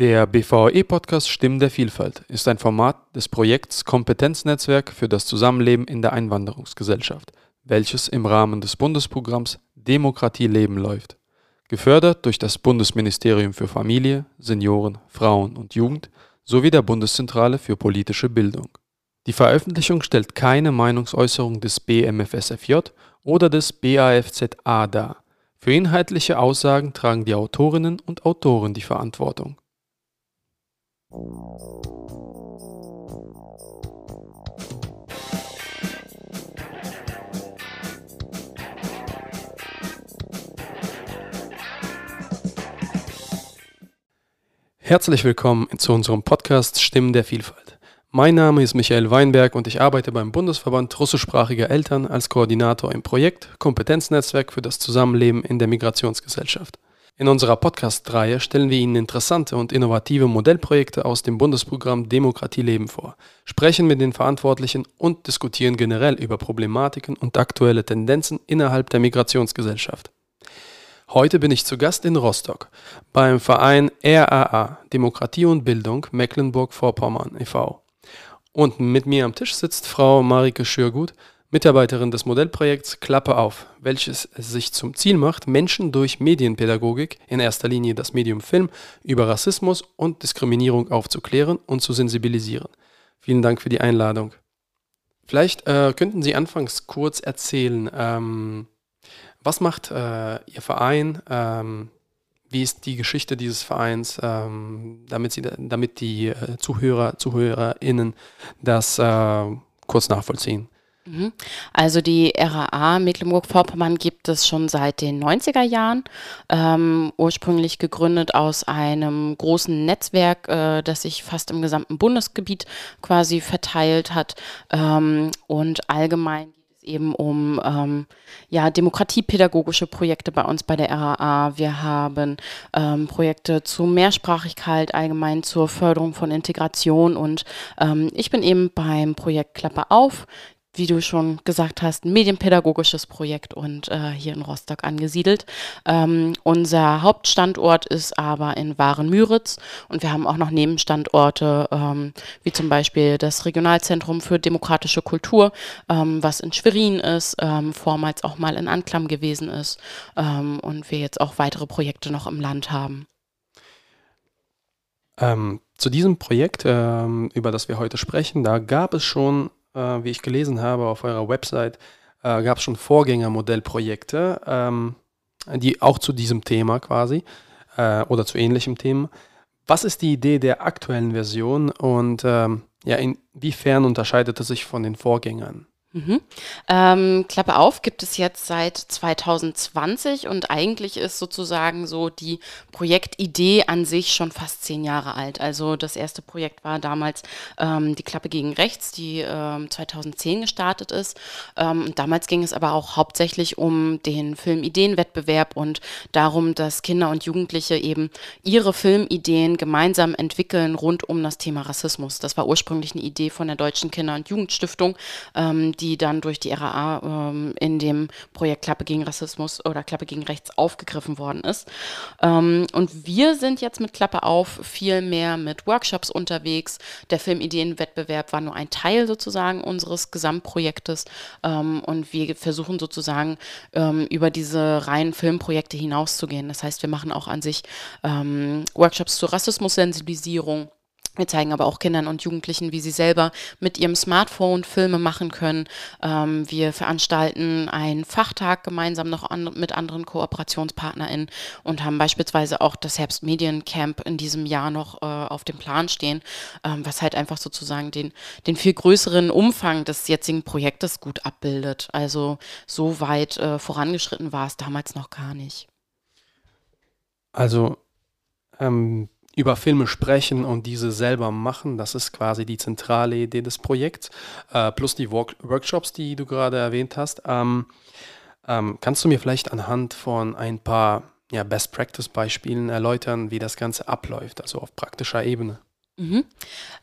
Der BVE-Podcast Stimmen der Vielfalt ist ein Format des Projekts Kompetenznetzwerk für das Zusammenleben in der Einwanderungsgesellschaft, welches im Rahmen des Bundesprogramms Demokratie leben läuft. Gefördert durch das Bundesministerium für Familie, Senioren, Frauen und Jugend sowie der Bundeszentrale für politische Bildung. Die Veröffentlichung stellt keine Meinungsäußerung des BMFSFJ oder des BAFZA dar. Für inhaltliche Aussagen tragen die Autorinnen und Autoren die Verantwortung. Herzlich willkommen zu unserem Podcast Stimmen der Vielfalt. Mein Name ist Michael Weinberg und ich arbeite beim Bundesverband russischsprachiger Eltern als Koordinator im Projekt Kompetenznetzwerk für das Zusammenleben in der Migrationsgesellschaft. In unserer Podcast-Reihe stellen wir Ihnen interessante und innovative Modellprojekte aus dem Bundesprogramm Demokratie leben vor, sprechen mit den Verantwortlichen und diskutieren generell über Problematiken und aktuelle Tendenzen innerhalb der Migrationsgesellschaft. Heute bin ich zu Gast in Rostock beim Verein RAA Demokratie und Bildung Mecklenburg-Vorpommern e.V. Und mit mir am Tisch sitzt Frau Marike Schürgut, Mitarbeiterin des Modellprojekts Klappe auf, welches es sich zum Ziel macht, Menschen durch Medienpädagogik, in erster Linie das Medium Film, über Rassismus und Diskriminierung aufzuklären und zu sensibilisieren. Vielen Dank für die Einladung. Vielleicht äh, könnten Sie anfangs kurz erzählen, ähm, was macht äh, Ihr Verein? Ähm, wie ist die Geschichte dieses Vereins, ähm, damit, Sie, damit die äh, Zuhörer, ZuhörerInnen das äh, kurz nachvollziehen? Also die RAA Mecklenburg-Vorpommern gibt es schon seit den 90er Jahren, ähm, ursprünglich gegründet aus einem großen Netzwerk, äh, das sich fast im gesamten Bundesgebiet quasi verteilt hat ähm, und allgemein geht es eben um ähm, ja, demokratiepädagogische Projekte bei uns bei der RAA. Wir haben ähm, Projekte zur Mehrsprachigkeit, allgemein zur Förderung von Integration und ähm, ich bin eben beim Projekt Klappe auf wie du schon gesagt hast, ein medienpädagogisches Projekt und äh, hier in Rostock angesiedelt. Ähm, unser Hauptstandort ist aber in Waren-Müritz und wir haben auch noch Nebenstandorte, ähm, wie zum Beispiel das Regionalzentrum für demokratische Kultur, ähm, was in Schwerin ist, ähm, vormals auch mal in Anklam gewesen ist ähm, und wir jetzt auch weitere Projekte noch im Land haben. Ähm, zu diesem Projekt, über das wir heute sprechen, da gab es schon äh, wie ich gelesen habe auf eurer Website, äh, gab es schon Vorgängermodellprojekte, ähm, die auch zu diesem Thema quasi äh, oder zu ähnlichem Thema. Was ist die Idee der aktuellen Version und ähm, ja, inwiefern unterscheidet es sich von den Vorgängern? Mhm. Ähm, Klappe auf gibt es jetzt seit 2020 und eigentlich ist sozusagen so die Projektidee an sich schon fast zehn Jahre alt. Also das erste Projekt war damals ähm, die Klappe gegen rechts, die ähm, 2010 gestartet ist. Ähm, damals ging es aber auch hauptsächlich um den Filmideenwettbewerb und darum, dass Kinder und Jugendliche eben ihre Filmideen gemeinsam entwickeln rund um das Thema Rassismus. Das war ursprünglich eine Idee von der Deutschen Kinder- und Jugendstiftung ähm, die dann durch die RAA ähm, in dem Projekt Klappe gegen Rassismus oder Klappe gegen Rechts aufgegriffen worden ist. Ähm, und wir sind jetzt mit Klappe auf viel mehr mit Workshops unterwegs. Der Filmideenwettbewerb war nur ein Teil sozusagen unseres Gesamtprojektes ähm, und wir versuchen sozusagen ähm, über diese reinen Filmprojekte hinauszugehen. Das heißt, wir machen auch an sich ähm, Workshops zur Rassismussensibilisierung wir zeigen aber auch Kindern und Jugendlichen, wie sie selber mit ihrem Smartphone Filme machen können. Ähm, wir veranstalten einen Fachtag gemeinsam noch an, mit anderen KooperationspartnerInnen und haben beispielsweise auch das Herbstmediencamp in diesem Jahr noch äh, auf dem Plan stehen, ähm, was halt einfach sozusagen den, den viel größeren Umfang des jetzigen Projektes gut abbildet. Also so weit äh, vorangeschritten war es damals noch gar nicht. Also ähm über Filme sprechen und diese selber machen. Das ist quasi die zentrale Idee des Projekts, äh, plus die Work Workshops, die du gerade erwähnt hast. Ähm, ähm, kannst du mir vielleicht anhand von ein paar ja, Best-Practice-Beispielen erläutern, wie das Ganze abläuft, also auf praktischer Ebene? Mhm.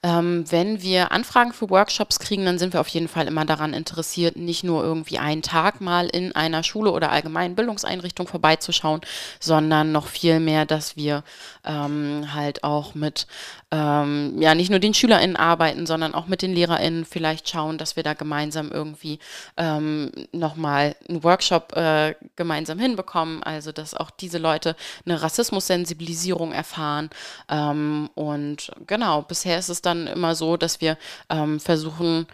Ähm, wenn wir Anfragen für Workshops kriegen, dann sind wir auf jeden Fall immer daran interessiert, nicht nur irgendwie einen Tag mal in einer Schule oder allgemeinen Bildungseinrichtung vorbeizuschauen, sondern noch viel mehr, dass wir ähm, halt auch mit, ähm, ja, nicht nur den SchülerInnen arbeiten, sondern auch mit den LehrerInnen vielleicht schauen, dass wir da gemeinsam irgendwie ähm, nochmal einen Workshop äh, gemeinsam hinbekommen, also dass auch diese Leute eine Rassismussensibilisierung erfahren ähm, und genau genau, bisher ist es dann immer so, dass wir ähm, versuchen,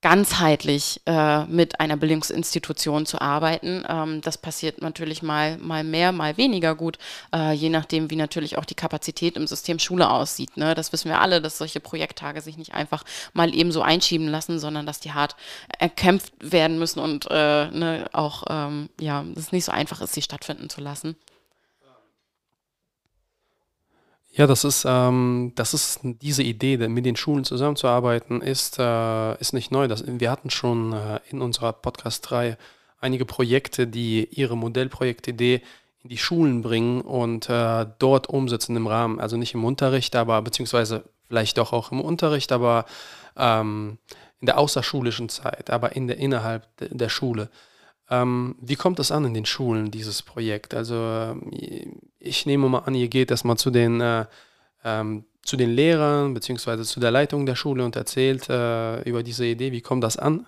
ganzheitlich äh, mit einer Bildungsinstitution zu arbeiten. Ähm, das passiert natürlich mal, mal mehr, mal weniger gut, äh, je nachdem, wie natürlich auch die Kapazität im System Schule aussieht. Ne? Das wissen wir alle, dass solche Projekttage sich nicht einfach mal eben so einschieben lassen, sondern dass die hart erkämpft werden müssen und äh, ne, auch, ähm, ja, es nicht so einfach ist, sie stattfinden zu lassen. Ja, das ist, ähm, das ist diese Idee, mit den Schulen zusammenzuarbeiten, ist, äh, ist nicht neu. Das, wir hatten schon äh, in unserer Podcast-Reihe einige Projekte, die ihre Modellprojektidee in die Schulen bringen und äh, dort umsetzen im Rahmen, also nicht im Unterricht, aber beziehungsweise vielleicht doch auch im Unterricht, aber ähm, in der außerschulischen Zeit, aber in der, innerhalb der Schule. Ähm, wie kommt das an in den Schulen, dieses Projekt? Also äh, ich nehme mal an, ihr geht erstmal zu den, äh, ähm, zu den Lehrern bzw. zu der Leitung der Schule und erzählt äh, über diese Idee. Wie kommt das an?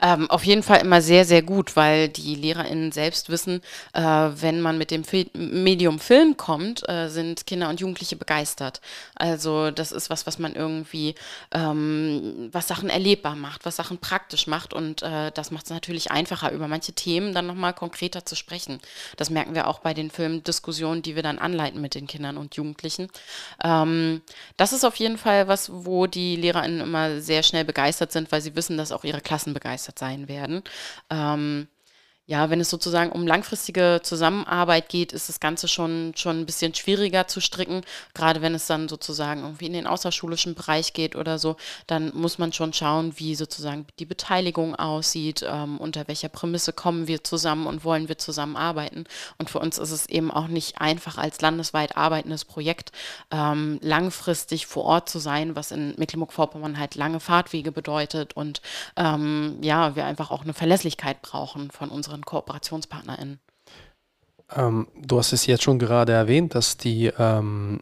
Ähm, auf jeden Fall immer sehr, sehr gut, weil die LehrerInnen selbst wissen, äh, wenn man mit dem Fil Medium Film kommt, äh, sind Kinder und Jugendliche begeistert. Also das ist was, was man irgendwie, ähm, was Sachen erlebbar macht, was Sachen praktisch macht und äh, das macht es natürlich einfacher, über manche Themen dann nochmal konkreter zu sprechen. Das merken wir auch bei den Filmdiskussionen, die wir dann anleiten mit den Kindern und Jugendlichen. Ähm, das ist auf jeden Fall was, wo die LehrerInnen immer sehr schnell begeistert sind, weil sie wissen, dass auch ihre Klassen begeistert sein werden. Ähm, ja, wenn es sozusagen um langfristige Zusammenarbeit geht, ist das Ganze schon, schon ein bisschen schwieriger zu stricken. Gerade wenn es dann sozusagen irgendwie in den außerschulischen Bereich geht oder so, dann muss man schon schauen, wie sozusagen die Beteiligung aussieht, ähm, unter welcher Prämisse kommen wir zusammen und wollen wir zusammenarbeiten. Und für uns ist es eben auch nicht einfach als landesweit arbeitendes Projekt ähm, langfristig vor Ort zu sein, was in Mecklenburg-Vorpommern halt lange Fahrtwege bedeutet und ähm, ja, wir einfach auch eine Verlässlichkeit brauchen von unseren unseren KooperationspartnerInnen? Ähm, du hast es jetzt schon gerade erwähnt, dass die ähm,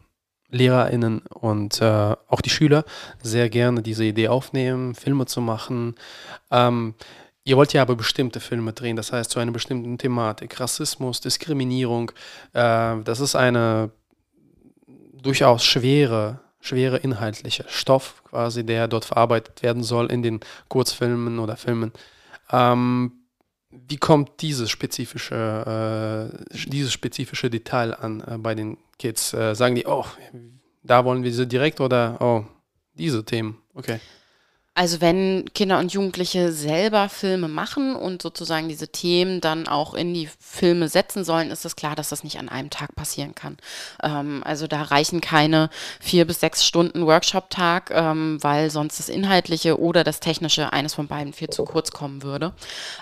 LehrerInnen und äh, auch die Schüler sehr gerne diese Idee aufnehmen, Filme zu machen. Ähm, ihr wollt ja aber bestimmte Filme drehen, das heißt zu einer bestimmten Thematik, Rassismus, Diskriminierung. Äh, das ist eine durchaus schwere, schwere inhaltliche Stoff quasi, der dort verarbeitet werden soll in den Kurzfilmen oder Filmen. Ähm, wie kommt dieses spezifische, äh, dieses spezifische Detail an äh, bei den Kids? Äh, sagen die, oh, da wollen wir sie direkt oder oh, diese Themen? Okay. Also wenn Kinder und Jugendliche selber Filme machen und sozusagen diese Themen dann auch in die Filme setzen sollen, ist es klar, dass das nicht an einem Tag passieren kann. Ähm, also da reichen keine vier bis sechs Stunden Workshop-Tag, ähm, weil sonst das Inhaltliche oder das Technische eines von beiden viel zu kurz kommen würde.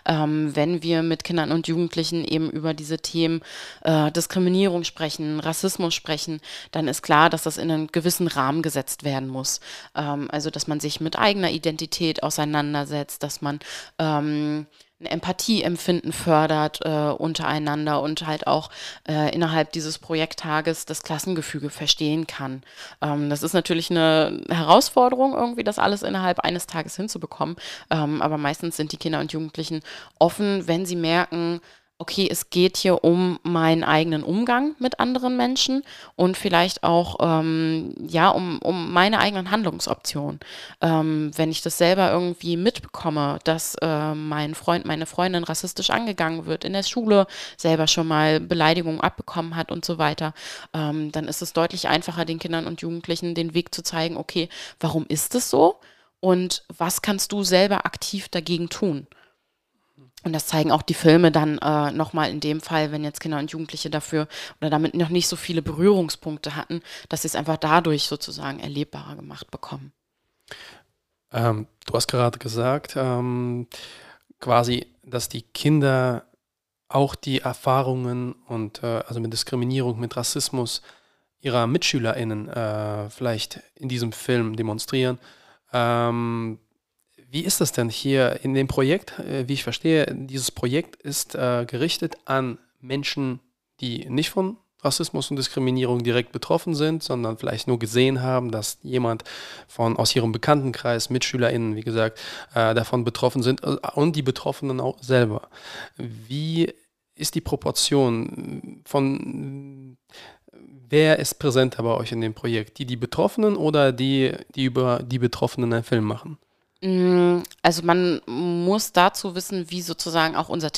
Ähm, wenn wir mit Kindern und Jugendlichen eben über diese Themen äh, Diskriminierung sprechen, Rassismus sprechen, dann ist klar, dass das in einen gewissen Rahmen gesetzt werden muss. Ähm, also dass man sich mit eigener Idee Identität auseinandersetzt, dass man ähm, ein Empathieempfinden fördert äh, untereinander und halt auch äh, innerhalb dieses Projekttages das Klassengefüge verstehen kann. Ähm, das ist natürlich eine Herausforderung, irgendwie das alles innerhalb eines Tages hinzubekommen. Ähm, aber meistens sind die Kinder und Jugendlichen offen, wenn sie merken, okay, es geht hier um meinen eigenen Umgang mit anderen Menschen und vielleicht auch, ähm, ja, um, um meine eigenen Handlungsoptionen. Ähm, wenn ich das selber irgendwie mitbekomme, dass äh, mein Freund, meine Freundin rassistisch angegangen wird in der Schule, selber schon mal Beleidigungen abbekommen hat und so weiter, ähm, dann ist es deutlich einfacher, den Kindern und Jugendlichen den Weg zu zeigen, okay, warum ist es so? Und was kannst du selber aktiv dagegen tun? Und das zeigen auch die Filme dann äh, nochmal in dem Fall, wenn jetzt Kinder und Jugendliche dafür oder damit noch nicht so viele Berührungspunkte hatten, dass sie es einfach dadurch sozusagen erlebbarer gemacht bekommen. Ähm, du hast gerade gesagt, ähm, quasi, dass die Kinder auch die Erfahrungen und äh, also mit Diskriminierung, mit Rassismus ihrer MitschülerInnen äh, vielleicht in diesem Film demonstrieren. Ähm, wie ist das denn hier in dem Projekt? Äh, wie ich verstehe, dieses Projekt ist äh, gerichtet an Menschen, die nicht von Rassismus und Diskriminierung direkt betroffen sind, sondern vielleicht nur gesehen haben, dass jemand von aus ihrem Bekanntenkreis, MitschülerInnen, wie gesagt, äh, davon betroffen sind äh, und die Betroffenen auch selber. Wie ist die Proportion von wer ist präsenter bei euch in dem Projekt? Die, die Betroffenen oder die, die über die Betroffenen einen Film machen? Mm, also man muss dazu wissen, wie sozusagen auch unser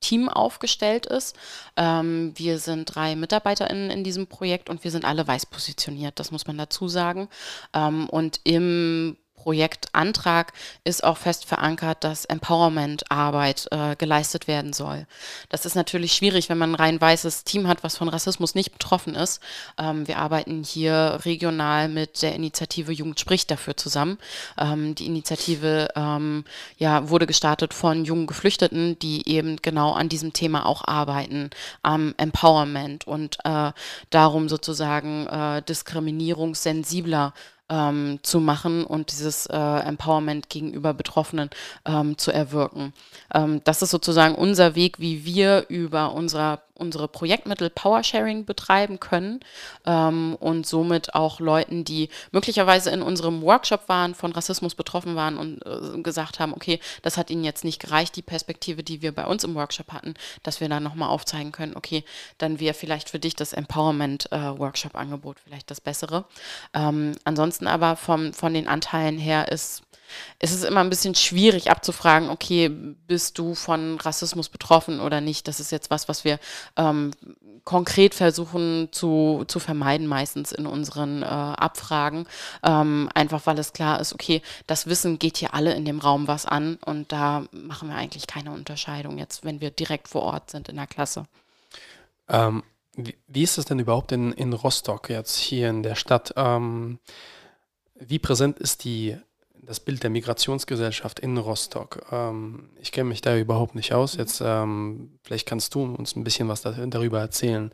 Team aufgestellt ist. Ähm, wir sind drei MitarbeiterInnen in diesem Projekt und wir sind alle weiß positioniert, das muss man dazu sagen. Ähm, und im Projektantrag ist auch fest verankert, dass Empowerment-Arbeit äh, geleistet werden soll. Das ist natürlich schwierig, wenn man ein rein weißes Team hat, was von Rassismus nicht betroffen ist. Ähm, wir arbeiten hier regional mit der Initiative Jugend spricht dafür zusammen. Ähm, die Initiative ähm, ja, wurde gestartet von jungen Geflüchteten, die eben genau an diesem Thema auch arbeiten, am Empowerment und äh, darum sozusagen äh, diskriminierungssensibler ähm, zu machen und dieses äh, Empowerment gegenüber Betroffenen ähm, zu erwirken. Ähm, das ist sozusagen unser Weg, wie wir über unser unsere Projektmittel Powersharing betreiben können ähm, und somit auch Leuten, die möglicherweise in unserem Workshop waren, von Rassismus betroffen waren und äh, gesagt haben, okay, das hat ihnen jetzt nicht gereicht, die Perspektive, die wir bei uns im Workshop hatten, dass wir dann nochmal aufzeigen können, okay, dann wäre vielleicht für dich das Empowerment-Workshop-Angebot äh, vielleicht das Bessere. Ähm, ansonsten aber vom, von den Anteilen her ist es ist immer ein bisschen schwierig abzufragen, okay, bist du von Rassismus betroffen oder nicht? Das ist jetzt was, was wir ähm, konkret versuchen zu, zu vermeiden, meistens in unseren äh, Abfragen. Ähm, einfach weil es klar ist, okay, das Wissen geht hier alle in dem Raum was an und da machen wir eigentlich keine Unterscheidung jetzt, wenn wir direkt vor Ort sind in der Klasse. Ähm, wie, ist es denn überhaupt in, in Rostock jetzt hier in der Stadt? Ähm, wie präsent ist die das Bild der Migrationsgesellschaft in Rostock. Ähm, ich kenne mich da überhaupt nicht aus. Jetzt ähm, vielleicht kannst du uns ein bisschen was da, darüber erzählen.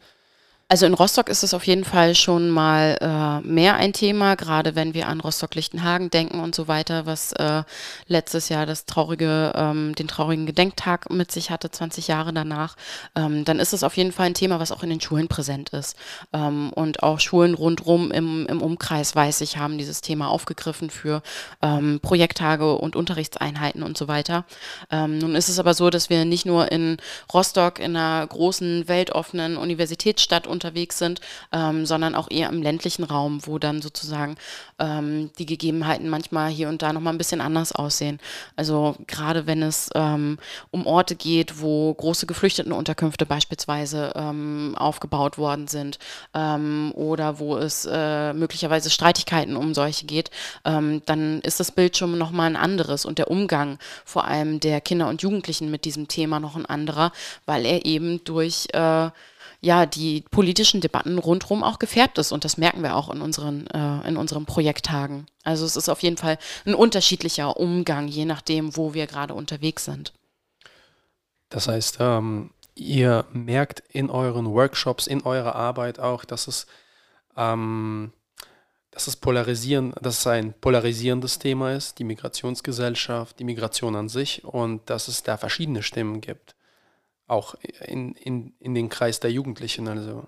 Also in Rostock ist es auf jeden Fall schon mal äh, mehr ein Thema, gerade wenn wir an Rostock-Lichtenhagen denken und so weiter, was äh, letztes Jahr das traurige, ähm, den traurigen Gedenktag mit sich hatte, 20 Jahre danach. Ähm, dann ist es auf jeden Fall ein Thema, was auch in den Schulen präsent ist. Ähm, und auch Schulen rundherum im, im Umkreis, weiß ich, haben dieses Thema aufgegriffen für ähm, Projekttage und Unterrichtseinheiten und so weiter. Ähm, nun ist es aber so, dass wir nicht nur in Rostock in einer großen, weltoffenen Universitätsstadt unterwegs sind, ähm, sondern auch eher im ländlichen Raum, wo dann sozusagen ähm, die Gegebenheiten manchmal hier und da nochmal ein bisschen anders aussehen. Also gerade wenn es ähm, um Orte geht, wo große Geflüchtetenunterkünfte beispielsweise ähm, aufgebaut worden sind ähm, oder wo es äh, möglicherweise Streitigkeiten um solche geht, ähm, dann ist das Bild schon nochmal ein anderes und der Umgang vor allem der Kinder und Jugendlichen mit diesem Thema noch ein anderer, weil er eben durch äh, ja, die politischen Debatten rundherum auch gefärbt ist. Und das merken wir auch in unseren, äh, in unseren Projekttagen. Also es ist auf jeden Fall ein unterschiedlicher Umgang, je nachdem, wo wir gerade unterwegs sind. Das heißt, ähm, ihr merkt in euren Workshops, in eurer Arbeit auch, dass es, ähm, dass es polarisieren, dass es ein polarisierendes Thema ist, die Migrationsgesellschaft, die Migration an sich und dass es da verschiedene Stimmen gibt auch in, in, in den Kreis der Jugendlichen. Also.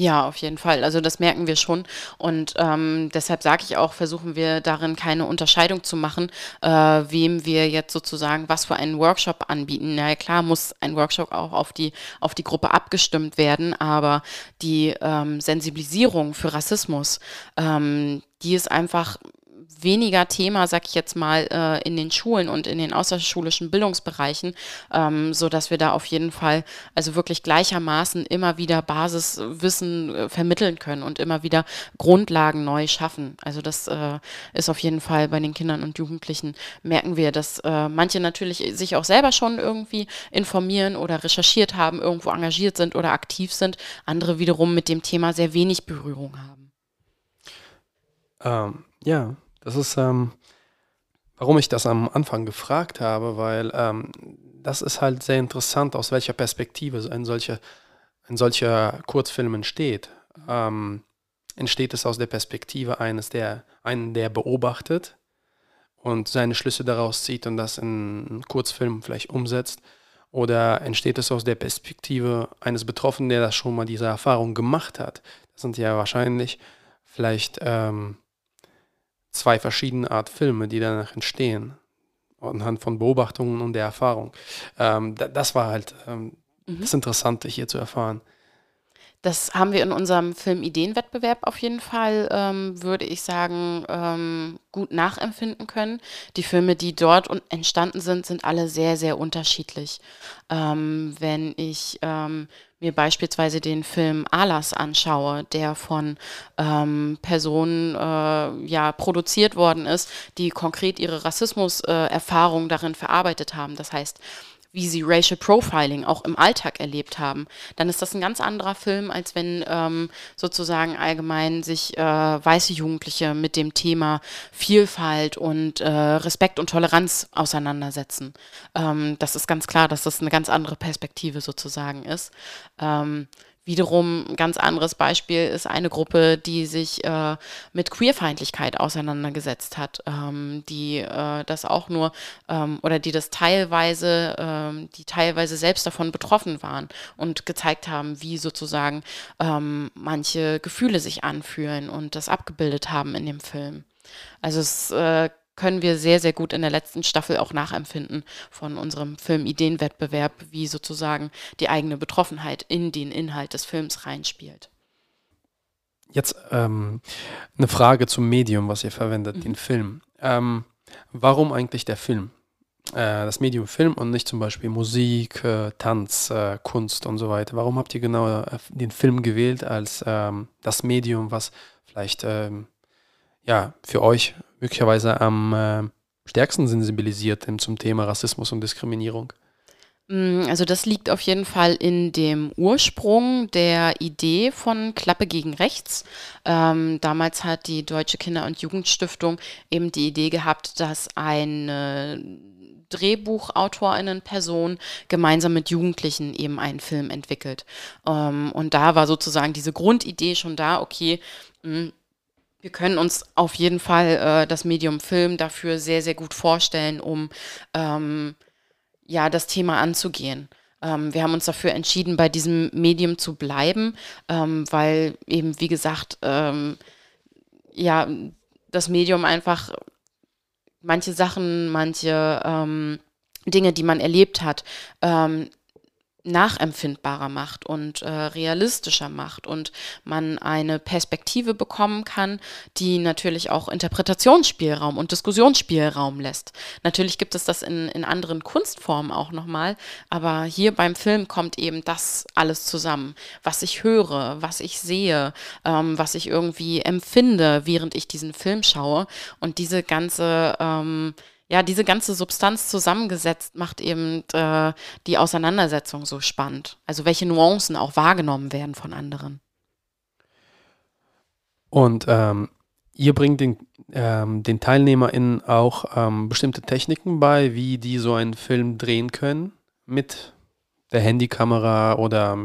Ja, auf jeden Fall. Also das merken wir schon. Und ähm, deshalb sage ich auch, versuchen wir darin keine Unterscheidung zu machen, äh, wem wir jetzt sozusagen was für einen Workshop anbieten. Na ja, klar muss ein Workshop auch auf die, auf die Gruppe abgestimmt werden, aber die ähm, Sensibilisierung für Rassismus, ähm, die ist einfach weniger Thema, sag ich jetzt mal, äh, in den Schulen und in den außerschulischen Bildungsbereichen, ähm, so dass wir da auf jeden Fall also wirklich gleichermaßen immer wieder Basiswissen äh, vermitteln können und immer wieder Grundlagen neu schaffen. Also das äh, ist auf jeden Fall bei den Kindern und Jugendlichen merken wir, dass äh, manche natürlich sich auch selber schon irgendwie informieren oder recherchiert haben, irgendwo engagiert sind oder aktiv sind, andere wiederum mit dem Thema sehr wenig Berührung haben. Ähm, ja, das ist, ähm, warum ich das am Anfang gefragt habe, weil ähm, das ist halt sehr interessant, aus welcher Perspektive ein solcher, ein solcher Kurzfilm entsteht. Ähm, entsteht es aus der Perspektive eines, der einen, der beobachtet und seine Schlüsse daraus zieht und das in einen Kurzfilm vielleicht umsetzt? Oder entsteht es aus der Perspektive eines Betroffenen, der das schon mal diese Erfahrung gemacht hat? Das sind ja wahrscheinlich vielleicht ähm, zwei verschiedene Art Filme, die danach entstehen, anhand von Beobachtungen und der Erfahrung. Ähm, das war halt ähm, mhm. das Interessante hier zu erfahren. Das haben wir in unserem Filmideenwettbewerb auf jeden Fall, ähm, würde ich sagen, ähm, gut nachempfinden können. Die Filme, die dort entstanden sind, sind alle sehr, sehr unterschiedlich. Ähm, wenn ich ähm, mir beispielsweise den Film Alas anschaue, der von ähm, Personen äh, ja produziert worden ist, die konkret ihre Rassismuserfahrung äh, darin verarbeitet haben. Das heißt, wie sie Racial Profiling auch im Alltag erlebt haben, dann ist das ein ganz anderer Film, als wenn ähm, sozusagen allgemein sich äh, weiße Jugendliche mit dem Thema Vielfalt und äh, Respekt und Toleranz auseinandersetzen. Ähm, das ist ganz klar, dass das eine ganz andere Perspektive sozusagen ist. Ähm, Wiederum ein ganz anderes Beispiel ist eine Gruppe, die sich äh, mit Queerfeindlichkeit auseinandergesetzt hat, ähm, die äh, das auch nur ähm, oder die das teilweise, ähm, die teilweise selbst davon betroffen waren und gezeigt haben, wie sozusagen ähm, manche Gefühle sich anfühlen und das abgebildet haben in dem Film. Also es äh, können wir sehr, sehr gut in der letzten Staffel auch nachempfinden von unserem Filmideenwettbewerb, wie sozusagen die eigene Betroffenheit in den Inhalt des Films reinspielt. Jetzt ähm, eine Frage zum Medium, was ihr verwendet, mhm. den Film. Ähm, warum eigentlich der Film? Äh, das Medium Film und nicht zum Beispiel Musik, äh, Tanz, äh, Kunst und so weiter. Warum habt ihr genau äh, den Film gewählt als ähm, das Medium, was vielleicht ähm, ja, für euch möglicherweise am äh, stärksten sensibilisiert zum Thema Rassismus und Diskriminierung? Mm, also das liegt auf jeden Fall in dem Ursprung der Idee von Klappe gegen Rechts. Ähm, damals hat die Deutsche Kinder- und Jugendstiftung eben die Idee gehabt, dass eine Drehbuchautorinnenperson gemeinsam mit Jugendlichen eben einen Film entwickelt. Ähm, und da war sozusagen diese Grundidee schon da, okay, mh, mm, wir können uns auf jeden Fall äh, das Medium Film dafür sehr, sehr gut vorstellen, um ähm, ja das Thema anzugehen. Ähm, wir haben uns dafür entschieden, bei diesem Medium zu bleiben, ähm, weil eben, wie gesagt, ähm, ja, das Medium einfach manche Sachen, manche ähm, Dinge, die man erlebt hat, ähm, nachempfindbarer macht und äh, realistischer macht und man eine Perspektive bekommen kann, die natürlich auch Interpretationsspielraum und Diskussionsspielraum lässt. Natürlich gibt es das in, in anderen Kunstformen auch nochmal, aber hier beim Film kommt eben das alles zusammen, was ich höre, was ich sehe, ähm, was ich irgendwie empfinde, während ich diesen Film schaue und diese ganze ähm, ja, diese ganze Substanz zusammengesetzt macht eben äh, die Auseinandersetzung so spannend. Also welche Nuancen auch wahrgenommen werden von anderen. Und ähm, ihr bringt den, ähm, den TeilnehmerInnen auch ähm, bestimmte Techniken bei, wie die so einen Film drehen können mit der Handykamera oder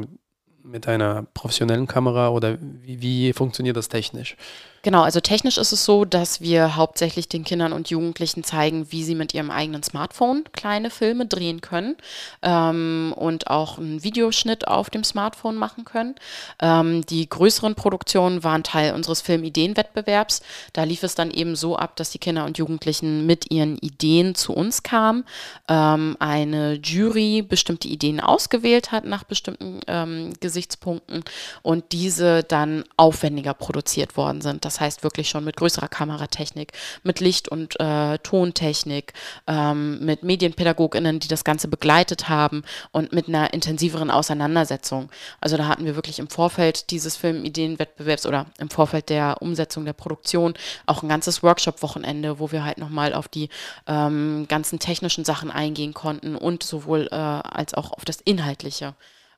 mit einer professionellen Kamera oder wie, wie funktioniert das technisch? Genau, also technisch ist es so, dass wir hauptsächlich den Kindern und Jugendlichen zeigen, wie sie mit ihrem eigenen Smartphone kleine Filme drehen können ähm, und auch einen Videoschnitt auf dem Smartphone machen können. Ähm, die größeren Produktionen waren Teil unseres Filmideenwettbewerbs. Da lief es dann eben so ab, dass die Kinder und Jugendlichen mit ihren Ideen zu uns kamen, ähm, eine Jury bestimmte Ideen ausgewählt hat nach bestimmten ähm, Gesichtspunkten und diese dann aufwendiger produziert worden sind. Das das heißt wirklich schon mit größerer Kameratechnik, mit Licht- und äh, Tontechnik, ähm, mit Medienpädagoginnen, die das Ganze begleitet haben und mit einer intensiveren Auseinandersetzung. Also da hatten wir wirklich im Vorfeld dieses Filmideenwettbewerbs oder im Vorfeld der Umsetzung der Produktion auch ein ganzes Workshop-Wochenende, wo wir halt nochmal auf die ähm, ganzen technischen Sachen eingehen konnten und sowohl äh, als auch auf das Inhaltliche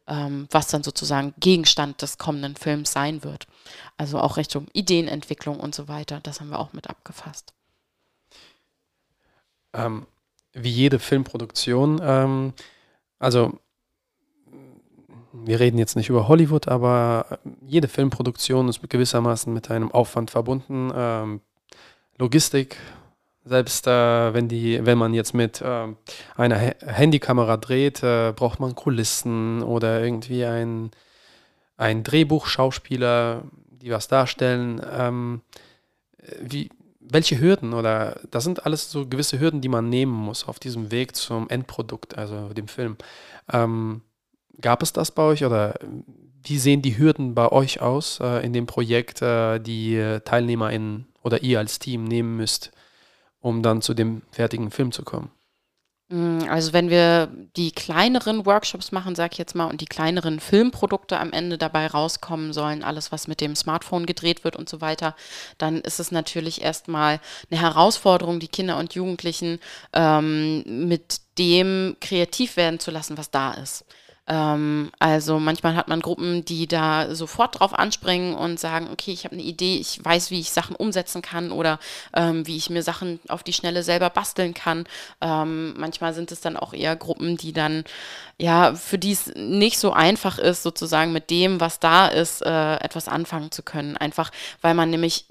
ähm, was dann sozusagen Gegenstand des kommenden Films sein wird. Also auch Richtung Ideenentwicklung und so weiter. Das haben wir auch mit abgefasst. Ähm, wie jede Filmproduktion, ähm, also wir reden jetzt nicht über Hollywood, aber jede Filmproduktion ist gewissermaßen mit einem Aufwand verbunden. Ähm, Logistik, selbst äh, wenn, die, wenn man jetzt mit äh, einer ha Handykamera dreht, äh, braucht man Kulissen oder irgendwie ein, ein Drehbuch, Schauspieler, die was darstellen. Ähm, wie, welche Hürden oder das sind alles so gewisse Hürden, die man nehmen muss auf diesem Weg zum Endprodukt, also dem Film. Ähm, gab es das bei euch oder wie sehen die Hürden bei euch aus äh, in dem Projekt, äh, die TeilnehmerInnen oder ihr als Team nehmen müsst, um dann zu dem fertigen Film zu kommen? Mm, also wenn wir die kleineren Workshops machen, sag ich jetzt mal, und die kleineren Filmprodukte am Ende dabei rauskommen sollen, alles was mit dem Smartphone gedreht wird und so weiter, dann ist es natürlich erstmal eine Herausforderung, die Kinder und Jugendlichen ähm, mit dem kreativ werden zu lassen, was da ist. Ähm, also manchmal hat man Gruppen, die da sofort drauf anspringen und sagen, okay, ich habe eine Idee, ich weiß, wie ich Sachen umsetzen kann oder ähm, wie ich mir Sachen auf die Schnelle selber basteln kann. Ähm, manchmal sind es dann auch eher Gruppen, die dann, ja, für die es nicht so einfach ist, sozusagen mit dem, was da ist, äh, etwas anfangen zu können. Einfach, weil man nämlich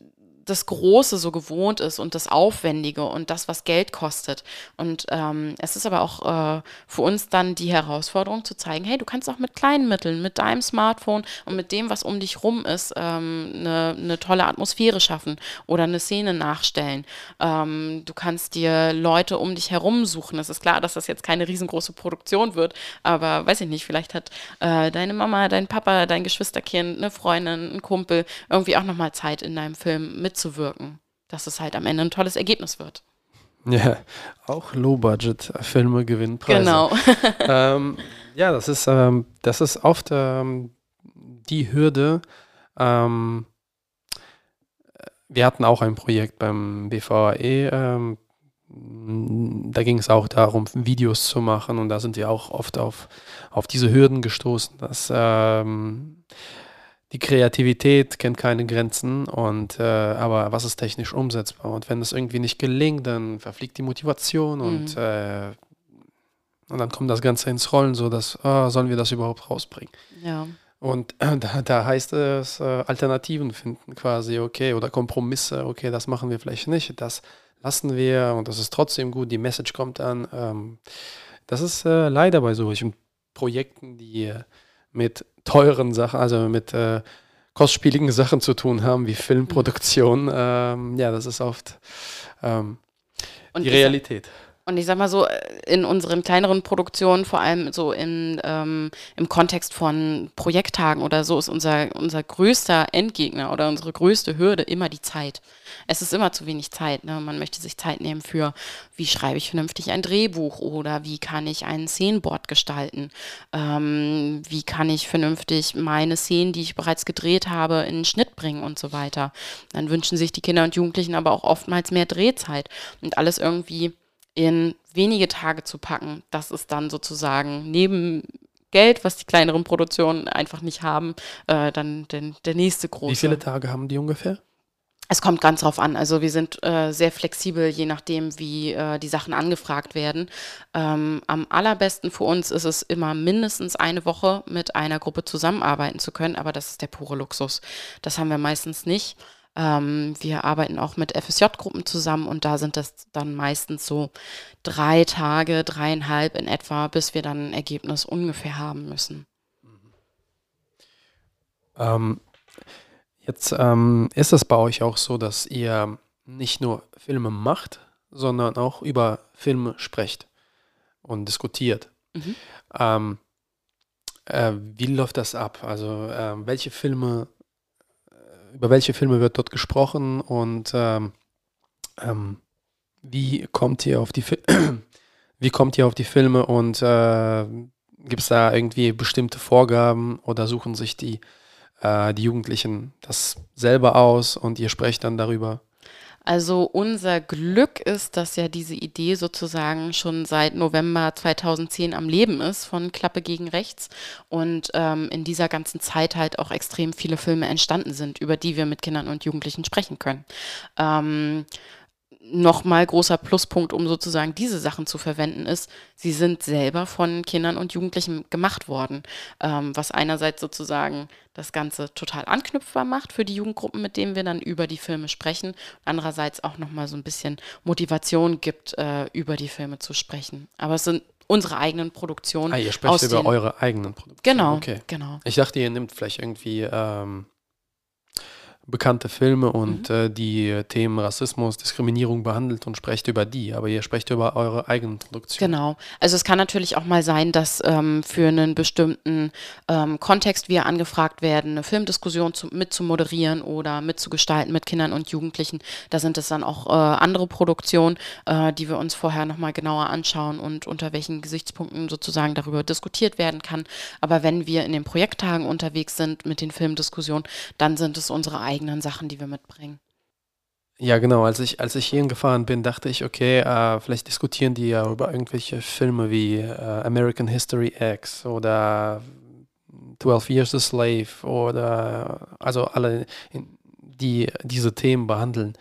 das Große so gewohnt ist und das Aufwendige und das, was Geld kostet. Und ähm, es ist aber auch äh, für uns dann die Herausforderung zu zeigen, hey, du kannst auch mit kleinen Mitteln, mit deinem Smartphone und mit dem, was um dich rum ist, ähm, eine, eine tolle Atmosphäre schaffen oder eine Szene nachstellen. Ähm, du kannst dir Leute um dich herum suchen. Es ist klar, dass das jetzt keine riesengroße Produktion wird, aber weiß ich nicht, vielleicht hat äh, deine Mama, dein Papa, dein Geschwisterkind, eine Freundin, ein Kumpel irgendwie auch nochmal Zeit in deinem Film mit mitzuwirken, dass es halt am Ende ein tolles Ergebnis wird. Ja, auch Low-Budget-Filme gewinnen Preise. Genau. ähm, ja, das ist, ähm, das ist oft ähm, die Hürde. Ähm, wir hatten auch ein Projekt beim BVAE. Ähm, da ging es auch darum, Videos zu machen und da sind wir auch oft auf, auf diese Hürden gestoßen, dass ähm, die Kreativität kennt keine Grenzen und äh, aber was ist technisch umsetzbar? Und wenn das irgendwie nicht gelingt, dann verfliegt die Motivation und, mhm. äh, und dann kommt das Ganze ins Rollen, so dass oh, sollen wir das überhaupt rausbringen? Ja. Und äh, da, da, heißt es äh, Alternativen finden quasi, okay, oder Kompromisse, okay, das machen wir vielleicht nicht, das lassen wir und das ist trotzdem gut, die Message kommt an. Ähm, das ist äh, leider bei solchen Projekten, die mit teuren Sachen, also mit äh, kostspieligen Sachen zu tun haben, wie Filmproduktion. Ähm, ja, das ist oft ähm, die Realität. Und ich sag mal so, in unseren kleineren Produktionen, vor allem so in, ähm, im Kontext von Projekttagen oder so, ist unser, unser größter Endgegner oder unsere größte Hürde immer die Zeit. Es ist immer zu wenig Zeit. Ne? Man möchte sich Zeit nehmen für, wie schreibe ich vernünftig ein Drehbuch oder wie kann ich ein Szenenboard gestalten? Ähm, wie kann ich vernünftig meine Szenen, die ich bereits gedreht habe, in den Schnitt bringen und so weiter. Dann wünschen sich die Kinder und Jugendlichen aber auch oftmals mehr Drehzeit und alles irgendwie in wenige Tage zu packen, das ist dann sozusagen neben Geld, was die kleineren Produktionen einfach nicht haben, äh, dann den, der nächste große. Wie viele Tage haben die ungefähr? Es kommt ganz drauf an. Also wir sind äh, sehr flexibel, je nachdem, wie äh, die Sachen angefragt werden. Ähm, am allerbesten für uns ist es immer mindestens eine Woche mit einer Gruppe zusammenarbeiten zu können, aber das ist der pure Luxus. Das haben wir meistens nicht. Ähm, wir arbeiten auch mit FSJ-Gruppen zusammen und da sind das dann meistens so drei Tage, dreieinhalb in etwa, bis wir dann ein Ergebnis ungefähr haben müssen. Ähm, jetzt ähm, ist es bei euch auch so, dass ihr nicht nur Filme macht, sondern auch über Filme sprecht und diskutiert. Mhm. Ähm, äh, wie läuft das ab? Also äh, welche Filme über welche Filme wird dort gesprochen und ähm, ähm, wie kommt ihr auf die Fi wie kommt ihr auf die Filme und äh, gibt es da irgendwie bestimmte Vorgaben oder suchen sich die, äh, die Jugendlichen das selber aus und ihr sprecht dann darüber? Also unser Glück ist, dass ja diese Idee sozusagen schon seit November 2010 am Leben ist von Klappe gegen Rechts und ähm, in dieser ganzen Zeit halt auch extrem viele Filme entstanden sind, über die wir mit Kindern und Jugendlichen sprechen können. Ähm, nochmal großer Pluspunkt, um sozusagen diese Sachen zu verwenden, ist, sie sind selber von Kindern und Jugendlichen gemacht worden, ähm, was einerseits sozusagen das Ganze total anknüpfbar macht für die Jugendgruppen, mit denen wir dann über die Filme sprechen, andererseits auch nochmal so ein bisschen Motivation gibt, äh, über die Filme zu sprechen. Aber es sind unsere eigenen Produktionen. Ah, ihr sprecht über eure eigenen Produktionen. Genau, okay. genau. Ich dachte, ihr nehmt vielleicht irgendwie ähm, bekannte Filme und mhm. äh, die Themen Rassismus, Diskriminierung behandelt und sprecht über die, aber ihr sprecht über eure eigenen Produktionen. Genau. Also es kann natürlich auch mal sein, dass ähm, für einen bestimmten ähm, Kontext wir angefragt werden, eine Filmdiskussion zu, mit zu moderieren oder mitzugestalten mit Kindern und Jugendlichen. Da sind es dann auch äh, andere Produktionen, äh, die wir uns vorher nochmal genauer anschauen und unter welchen Gesichtspunkten sozusagen darüber diskutiert werden kann. Aber wenn wir in den Projekttagen unterwegs sind mit den Filmdiskussionen, dann sind es unsere eigenen eigenen Sachen, die wir mitbringen. Ja, genau. Als ich, als ich hierhin gefahren bin, dachte ich, okay, äh, vielleicht diskutieren die ja über irgendwelche Filme wie äh, American History X oder 12 Years a Slave oder also alle, die diese Themen behandeln.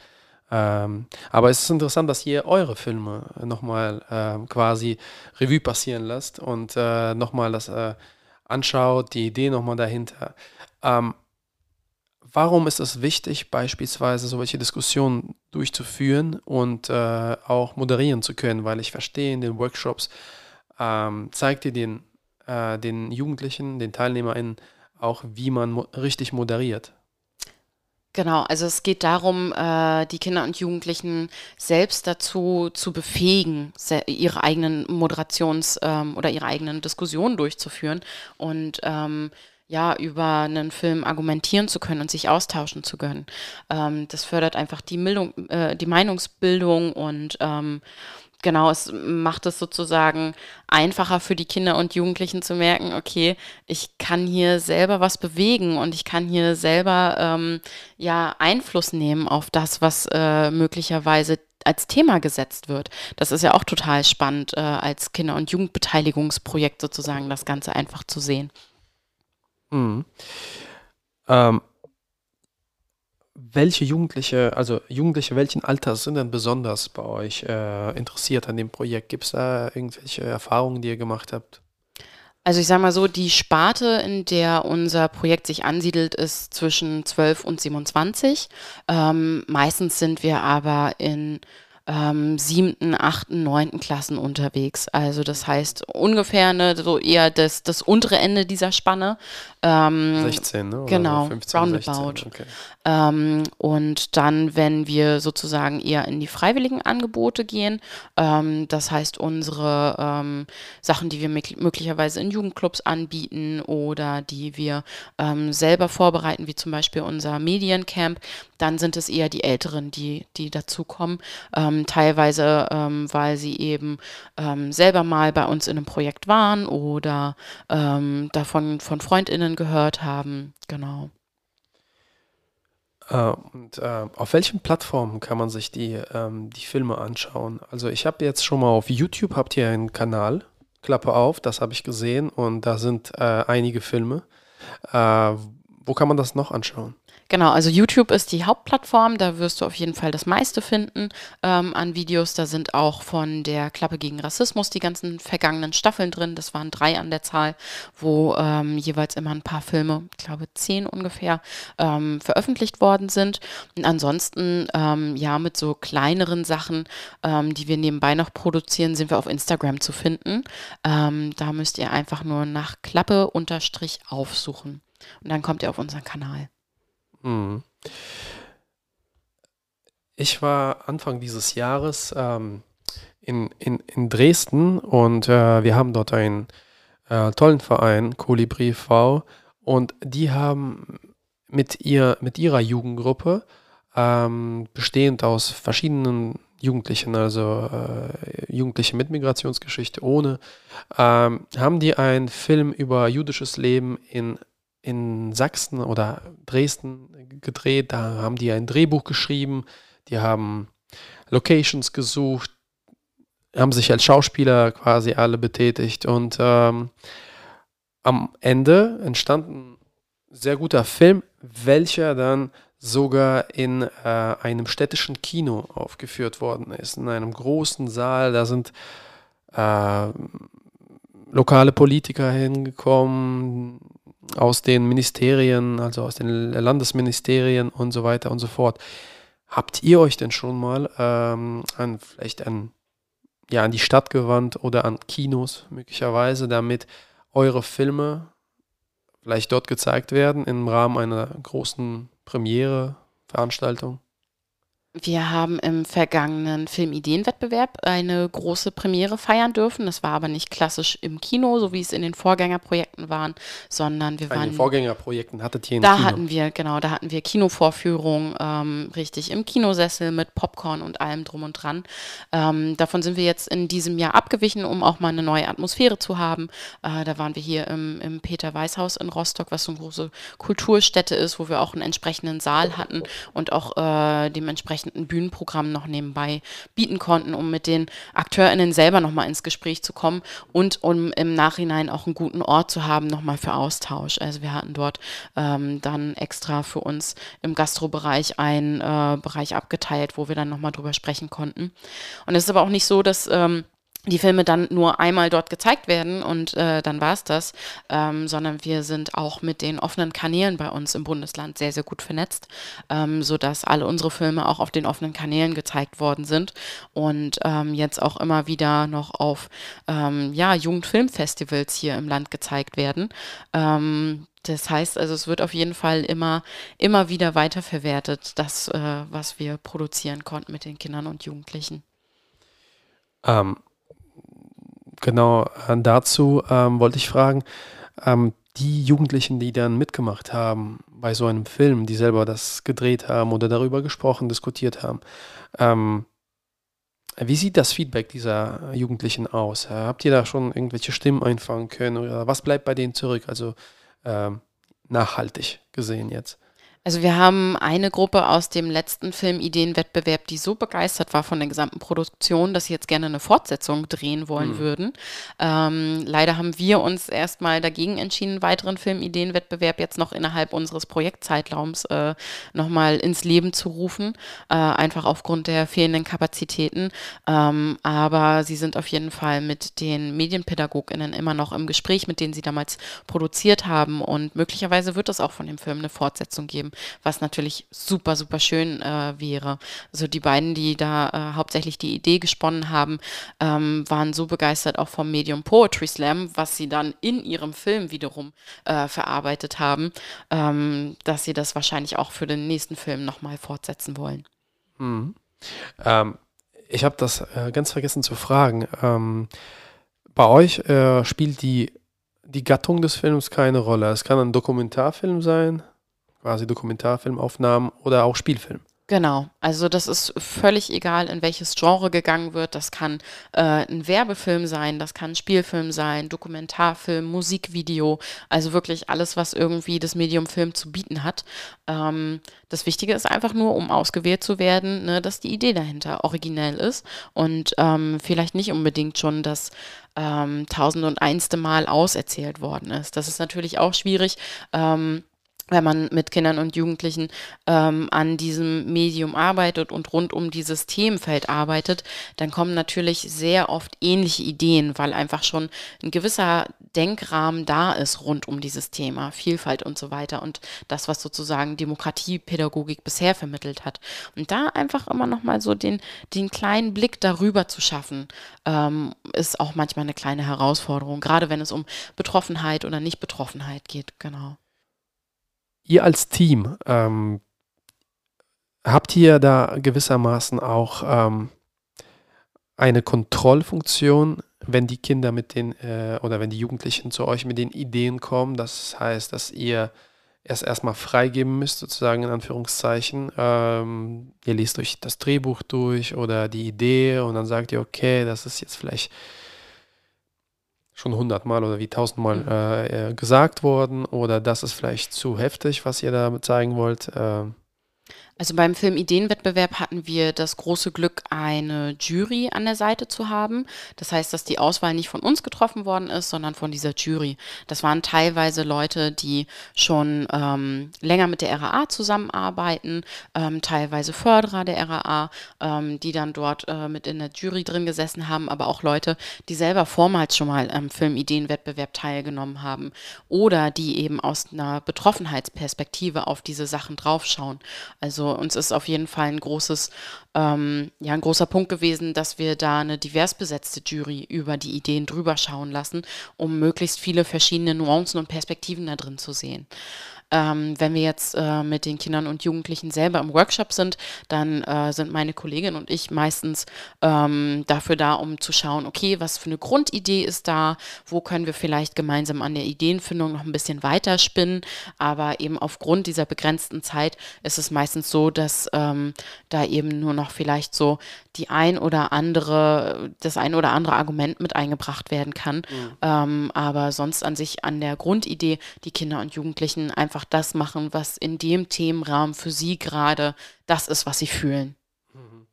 Ähm, aber es ist interessant, dass ihr eure Filme nochmal äh, quasi Revue passieren lasst und äh, nochmal das äh, anschaut, die Idee nochmal dahinter. Ähm, Warum ist es wichtig, beispielsweise solche Diskussionen durchzuführen und äh, auch moderieren zu können? Weil ich verstehe, in den Workshops ähm, zeigt ihr den, äh, den Jugendlichen, den TeilnehmerInnen auch, wie man mo richtig moderiert. Genau, also es geht darum, äh, die Kinder und Jugendlichen selbst dazu zu befähigen, ihre eigenen Moderations- ähm, oder ihre eigenen Diskussionen durchzuführen. Und ähm, ja, über einen Film argumentieren zu können und sich austauschen zu können. Ähm, das fördert einfach die, Mildung, äh, die Meinungsbildung und ähm, genau, es macht es sozusagen einfacher für die Kinder und Jugendlichen zu merken, okay, ich kann hier selber was bewegen und ich kann hier selber ähm, ja Einfluss nehmen auf das, was äh, möglicherweise als Thema gesetzt wird. Das ist ja auch total spannend, äh, als Kinder- und Jugendbeteiligungsprojekt sozusagen das Ganze einfach zu sehen. Mhm. Ähm, welche Jugendliche, also Jugendliche welchen Alters sind denn besonders bei euch äh, interessiert an dem Projekt? Gibt es da irgendwelche Erfahrungen, die ihr gemacht habt? Also ich sage mal so, die Sparte, in der unser Projekt sich ansiedelt, ist zwischen 12 und 27. Ähm, meistens sind wir aber in ähm, siebten, achten, neunten Klassen unterwegs. Also das heißt ungefähr ne, so eher das, das untere Ende dieser Spanne. Ähm, 16, ne? Oder genau, 15, roundabout. 16, okay. ähm, und dann, wenn wir sozusagen eher in die freiwilligen Angebote gehen, ähm, das heißt unsere ähm, Sachen, die wir möglicherweise in Jugendclubs anbieten oder die wir ähm, selber vorbereiten, wie zum Beispiel unser Mediencamp, dann sind es eher die Älteren, die, die dazukommen. Ähm, teilweise, ähm, weil sie eben ähm, selber mal bei uns in einem Projekt waren oder ähm, davon von FreundInnen gehört haben. Genau. Äh, und äh, auf welchen Plattformen kann man sich die, ähm, die Filme anschauen? Also ich habe jetzt schon mal auf YouTube, habt ihr einen Kanal, Klappe auf, das habe ich gesehen und da sind äh, einige Filme. Äh, wo kann man das noch anschauen? Genau, also YouTube ist die Hauptplattform, da wirst du auf jeden Fall das meiste finden ähm, an Videos. Da sind auch von der Klappe gegen Rassismus die ganzen vergangenen Staffeln drin. Das waren drei an der Zahl, wo ähm, jeweils immer ein paar Filme, ich glaube zehn ungefähr, ähm, veröffentlicht worden sind. Und ansonsten, ähm, ja, mit so kleineren Sachen, ähm, die wir nebenbei noch produzieren, sind wir auf Instagram zu finden. Ähm, da müsst ihr einfach nur nach Klappe unterstrich aufsuchen. Und dann kommt ihr auf unseren Kanal. Mhm. Ich war Anfang dieses Jahres ähm, in, in, in Dresden und äh, wir haben dort einen äh, tollen Verein, Kolibri V, und die haben mit, ihr, mit ihrer Jugendgruppe, ähm, bestehend aus verschiedenen Jugendlichen, also äh, Jugendliche mit Migrationsgeschichte ohne, ähm, haben die einen Film über jüdisches Leben in in Sachsen oder Dresden gedreht. Da haben die ein Drehbuch geschrieben, die haben Locations gesucht, haben sich als Schauspieler quasi alle betätigt und ähm, am Ende entstand ein sehr guter Film, welcher dann sogar in äh, einem städtischen Kino aufgeführt worden ist, in einem großen Saal. Da sind äh, lokale Politiker hingekommen aus den Ministerien, also aus den Landesministerien und so weiter und so fort. Habt ihr euch denn schon mal ähm, an vielleicht an, ja, an die Stadt gewandt oder an Kinos möglicherweise, damit eure Filme vielleicht dort gezeigt werden im Rahmen einer großen Premiere, Veranstaltung? Wir haben im vergangenen Filmideenwettbewerb eine große Premiere feiern dürfen. Das war aber nicht klassisch im Kino, so wie es in den Vorgängerprojekten waren, sondern wir Bei waren. den Vorgängerprojekten hattet ihr ein Da Kino. hatten wir, genau, da hatten wir Kinovorführungen, ähm, richtig im Kinosessel mit Popcorn und allem drum und dran. Ähm, davon sind wir jetzt in diesem Jahr abgewichen, um auch mal eine neue Atmosphäre zu haben. Äh, da waren wir hier im, im Peter-Weiß-Haus in Rostock, was so eine große Kulturstätte ist, wo wir auch einen entsprechenden Saal hatten und auch äh, dementsprechend ein Bühnenprogramm noch nebenbei bieten konnten, um mit den AkteurInnen selber nochmal ins Gespräch zu kommen und um im Nachhinein auch einen guten Ort zu haben, nochmal für Austausch. Also wir hatten dort ähm, dann extra für uns im Gastrobereich einen äh, Bereich abgeteilt, wo wir dann nochmal drüber sprechen konnten. Und es ist aber auch nicht so, dass ähm, die Filme dann nur einmal dort gezeigt werden und äh, dann war es das, ähm, sondern wir sind auch mit den offenen Kanälen bei uns im Bundesland sehr, sehr gut vernetzt, ähm, sodass alle unsere Filme auch auf den offenen Kanälen gezeigt worden sind und ähm, jetzt auch immer wieder noch auf ähm, ja, Jugendfilmfestivals hier im Land gezeigt werden. Ähm, das heißt also, es wird auf jeden Fall immer, immer wieder weiterverwertet, das, äh, was wir produzieren konnten mit den Kindern und Jugendlichen. Ähm, genau äh, dazu ähm, wollte ich fragen, ähm, die Jugendlichen, die dann mitgemacht haben bei so einem Film, die selber das gedreht haben oder darüber gesprochen, diskutiert haben, ähm, wie sieht das Feedback dieser Jugendlichen aus? Äh, Habt ihr da schon irgendwelche Stimmen einfangen können oder was bleibt bei denen zurück? Also ähm, nachhaltig gesehen jetzt. Also wir haben eine Gruppe aus dem letzten Filmideenwettbewerb, die so begeistert war von der gesamten Produktion, dass sie jetzt gerne eine Fortsetzung drehen wollen Hm. würden. Ähm, leider haben wir uns erstmal dagegen entschieden, einen weiteren Filmideenwettbewerb jetzt noch innerhalb unseres Projektzeitraums äh, nochmal ins Leben zu rufen, äh, einfach aufgrund der fehlenden Kapazitäten. Ähm, aber sie sind auf jeden Fall mit den Medienpädagoginnen immer noch im Gespräch, mit denen sie damals produziert haben und möglicherweise wird es auch von dem Film eine Fortsetzung geben was natürlich super, super schön äh, wäre. Also die beiden, die da äh, hauptsächlich die Idee gesponnen haben, ähm, waren so begeistert auch vom Medium Poetry Slam, was sie dann in ihrem Film wiederum äh, verarbeitet haben, ähm, dass sie das wahrscheinlich auch für den nächsten Film nochmal fortsetzen wollen. Mhm. Ähm, ich habe das äh, ganz vergessen zu fragen. Ähm, bei euch äh, spielt die, die Gattung des Films keine Rolle. Es kann ein Dokumentarfilm sein, quasi Dokumentarfilmaufnahmen oder auch Spielfilm. Genau, also das ist völlig egal, in welches Genre gegangen wird. Das kann äh, ein Werbefilm sein, das kann ein Spielfilm sein, Dokumentarfilm, Musikvideo, also wirklich alles, was irgendwie das Medium Film zu bieten hat. Ähm, das Wichtige ist einfach nur, um ausgewählt zu werden, ne, dass die Idee dahinter originell ist und ähm, vielleicht nicht unbedingt schon das ähm, tausend und einste Mal auserzählt worden ist. Das ist natürlich auch schwierig. Ähm, wenn man mit Kindern und Jugendlichen ähm, an diesem Medium arbeitet und rund um dieses Themenfeld arbeitet, dann kommen natürlich sehr oft ähnliche Ideen, weil einfach schon ein gewisser Denkrahmen da ist rund um dieses Thema, Vielfalt und so weiter und das, was sozusagen Demokratiepädagogik bisher vermittelt hat. Und da einfach immer nochmal so den, den kleinen Blick darüber zu schaffen, ähm, ist auch manchmal eine kleine Herausforderung, gerade wenn es um Betroffenheit oder Nicht-Betroffenheit geht, genau. Ihr als Team, ähm, habt ihr da gewissermaßen auch ähm, eine Kontrollfunktion, wenn die Kinder mit den äh, oder wenn die Jugendlichen zu euch mit den Ideen kommen? Das heißt, dass ihr es erstmal freigeben müsst, sozusagen in Anführungszeichen. Ähm, ihr lest euch das Drehbuch durch oder die Idee und dann sagt ihr, okay, das ist jetzt vielleicht schon hundertmal oder wie tausendmal Mhm. äh, äh, gesagt worden oder das ist vielleicht zu heftig, was ihr da zeigen wollt. Äh, Also beim Filmideenwettbewerb hatten wir das große Glück, eine Jury an der Seite zu haben. Das heißt, dass die Auswahl nicht von uns getroffen worden ist, sondern von dieser Jury. Das waren teilweise Leute, die schon ähm, länger mit der RAA zusammenarbeiten, ähm, teilweise Förderer der RAA, ähm, die dann dort äh, mit in der Jury drin gesessen haben, aber auch Leute, die selber vormals schon mal am Filmideenwettbewerb teilgenommen haben oder die eben aus einer Betroffenheitsperspektive auf diese Sachen draufschauen. Also also uns ist auf jeden Fall ein großes, ähm, ja, ein großer Punkt gewesen, dass wir da eine divers besetzte Jury über die Ideen drüber schauen lassen, um möglichst viele verschiedene Nuancen und Perspektiven da drin zu sehen. Ähm, wenn wir jetzt äh, mit den Kindern und Jugendlichen selber im Workshop sind, dann äh, sind meine Kollegin und ich meistens ähm, dafür da, um zu schauen, okay, was für eine Grundidee ist da, wo können wir vielleicht gemeinsam an der Ideenfindung noch ein bisschen weiter spinnen, aber eben aufgrund dieser begrenzten Zeit ist es meistens so, dass ähm, da eben nur noch vielleicht so die ein oder andere, das ein oder andere Argument mit eingebracht werden kann, mhm. ähm, aber sonst an sich an der Grundidee die Kinder und Jugendlichen einfach einfach das machen, was in dem Themenrahmen für sie gerade das ist, was sie fühlen. Mhm.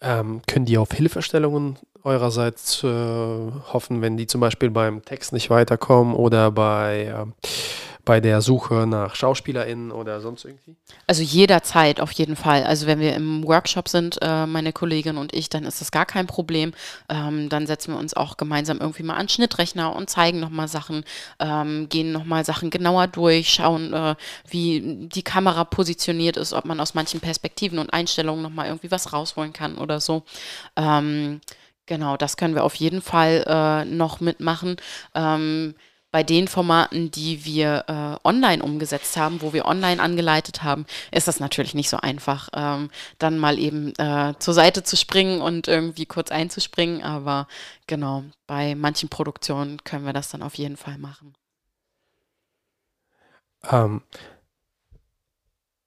Ähm, können die auf Hilfestellungen eurerseits äh, hoffen, wenn die zum Beispiel beim Text nicht weiterkommen oder bei äh, bei der Suche nach SchauspielerInnen oder sonst irgendwie? Also jederzeit auf jeden Fall. Also wenn wir im Workshop sind, äh, meine Kollegin und ich, dann ist das gar kein Problem. Ähm, dann setzen wir uns auch gemeinsam irgendwie mal an Schnittrechner und zeigen nochmal Sachen, ähm, gehen nochmal Sachen genauer durch, schauen, äh, wie die Kamera positioniert ist, ob man aus manchen Perspektiven und Einstellungen nochmal irgendwie was rausholen kann oder so. Ähm, genau, das können wir auf jeden Fall äh, noch mitmachen. Ähm, bei den Formaten, die wir äh, online umgesetzt haben, wo wir online angeleitet haben, ist das natürlich nicht so einfach, ähm, dann mal eben äh, zur Seite zu springen und irgendwie kurz einzuspringen. Aber genau, bei manchen Produktionen können wir das dann auf jeden Fall machen. Ähm,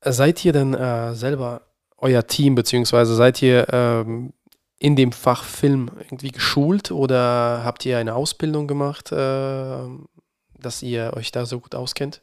seid ihr denn äh, selber euer Team, beziehungsweise seid ihr ähm, in dem Fach Film irgendwie geschult oder habt ihr eine Ausbildung gemacht? Äh, dass ihr euch da so gut auskennt?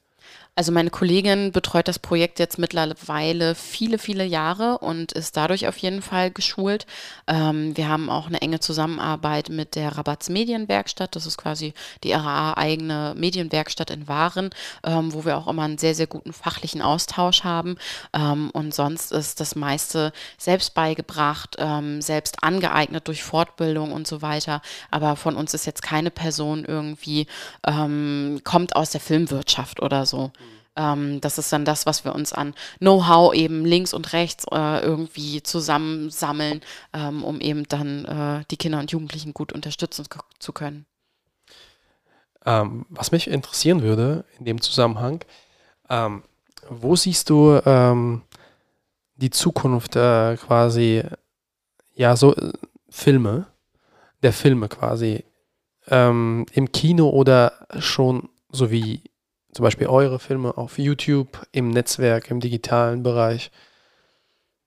Also meine Kollegin betreut das Projekt jetzt mittlerweile viele, viele Jahre und ist dadurch auf jeden Fall geschult. Ähm, wir haben auch eine enge Zusammenarbeit mit der Rabatz Medienwerkstatt. Das ist quasi die RAA-eigene Medienwerkstatt in Waren, ähm, wo wir auch immer einen sehr, sehr guten fachlichen Austausch haben. Ähm, und sonst ist das meiste selbst beigebracht, ähm, selbst angeeignet durch Fortbildung und so weiter. Aber von uns ist jetzt keine Person irgendwie, ähm, kommt aus der Filmwirtschaft oder so. Ähm, das ist dann das, was wir uns an Know-how eben links und rechts äh, irgendwie zusammensammeln, ähm, um eben dann äh, die Kinder und Jugendlichen gut unterstützen zu können. Ähm, was mich interessieren würde in dem Zusammenhang, ähm, wo siehst du ähm, die Zukunft äh, quasi, ja, so äh, Filme, der Filme quasi ähm, im Kino oder schon so wie zum Beispiel eure Filme auf YouTube, im Netzwerk, im digitalen Bereich?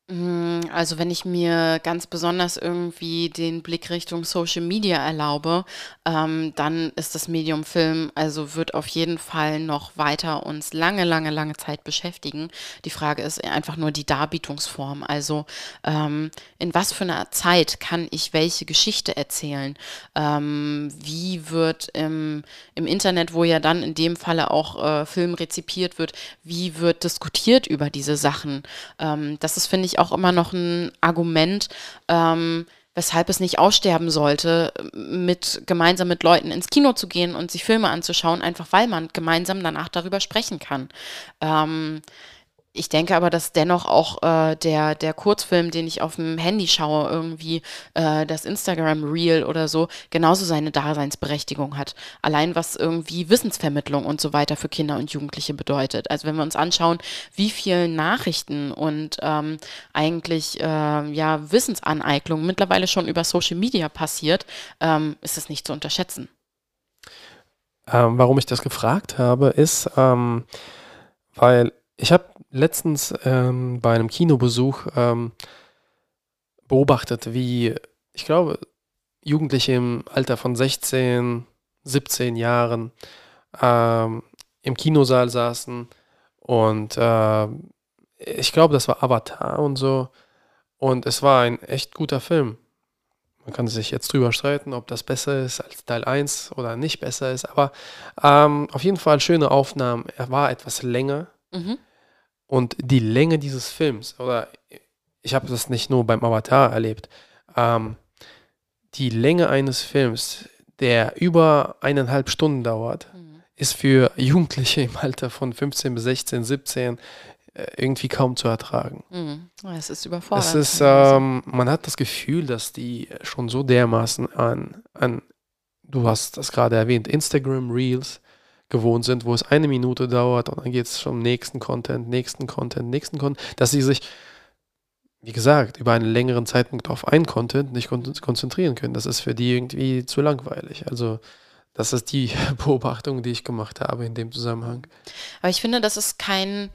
Mm, also wenn ich mir ganz besonders irgendwie den Blick Richtung Social Media erlaube, ähm, dann ist das Medium Film, also wird auf jeden Fall noch weiter uns lange, lange, lange Zeit beschäftigen. Die Frage ist einfach nur die Darbietungsform. Also ähm, in was für einer Zeit kann ich welche Geschichte erzählen? Ähm, wie wird im, im Internet, wo ja dann in dem Falle auch äh, Film rezipiert wird, wie wird diskutiert über diese Sachen? Ähm, das ist, finde ich, auch immer noch ein Argument, ähm, weshalb es nicht aussterben sollte, mit gemeinsam mit Leuten ins Kino zu gehen und sich Filme anzuschauen, einfach weil man gemeinsam danach darüber sprechen kann. Ähm, ich denke aber, dass dennoch auch äh, der, der Kurzfilm, den ich auf dem Handy schaue, irgendwie äh, das Instagram Reel oder so, genauso seine Daseinsberechtigung hat. Allein was irgendwie Wissensvermittlung und so weiter für Kinder und Jugendliche bedeutet. Also wenn wir uns anschauen, wie viel Nachrichten und ähm, eigentlich äh, ja Wissensaneignung mittlerweile schon über Social Media passiert, ähm, ist es nicht zu unterschätzen. Ähm, warum ich das gefragt habe, ist, ähm, weil ich habe letztens ähm, bei einem Kinobesuch ähm, beobachtet, wie, ich glaube, Jugendliche im Alter von 16, 17 Jahren ähm, im Kinosaal saßen und äh, ich glaube, das war Avatar und so. Und es war ein echt guter Film. Man kann sich jetzt drüber streiten, ob das besser ist als Teil 1 oder nicht besser ist. Aber ähm, auf jeden Fall schöne Aufnahmen. Er war etwas länger. Mhm. Und die Länge dieses Films, oder ich habe das nicht nur beim Avatar erlebt, ähm, die Länge eines Films, der über eineinhalb Stunden dauert, mhm. ist für Jugendliche im Alter von 15 bis 16, 17 äh, irgendwie kaum zu ertragen. Mhm. Es ist überfordert. Es ist, ähm, man hat das Gefühl, dass die schon so dermaßen an, an du hast das gerade erwähnt, Instagram Reels gewohnt sind, wo es eine Minute dauert und dann geht es schon nächsten Content, nächsten Content, nächsten Content, dass sie sich, wie gesagt, über einen längeren Zeitpunkt auf einen Content nicht kon konzentrieren können. Das ist für die irgendwie zu langweilig. Also das ist die Beobachtung, die ich gemacht habe in dem Zusammenhang. Aber ich finde, das ist kein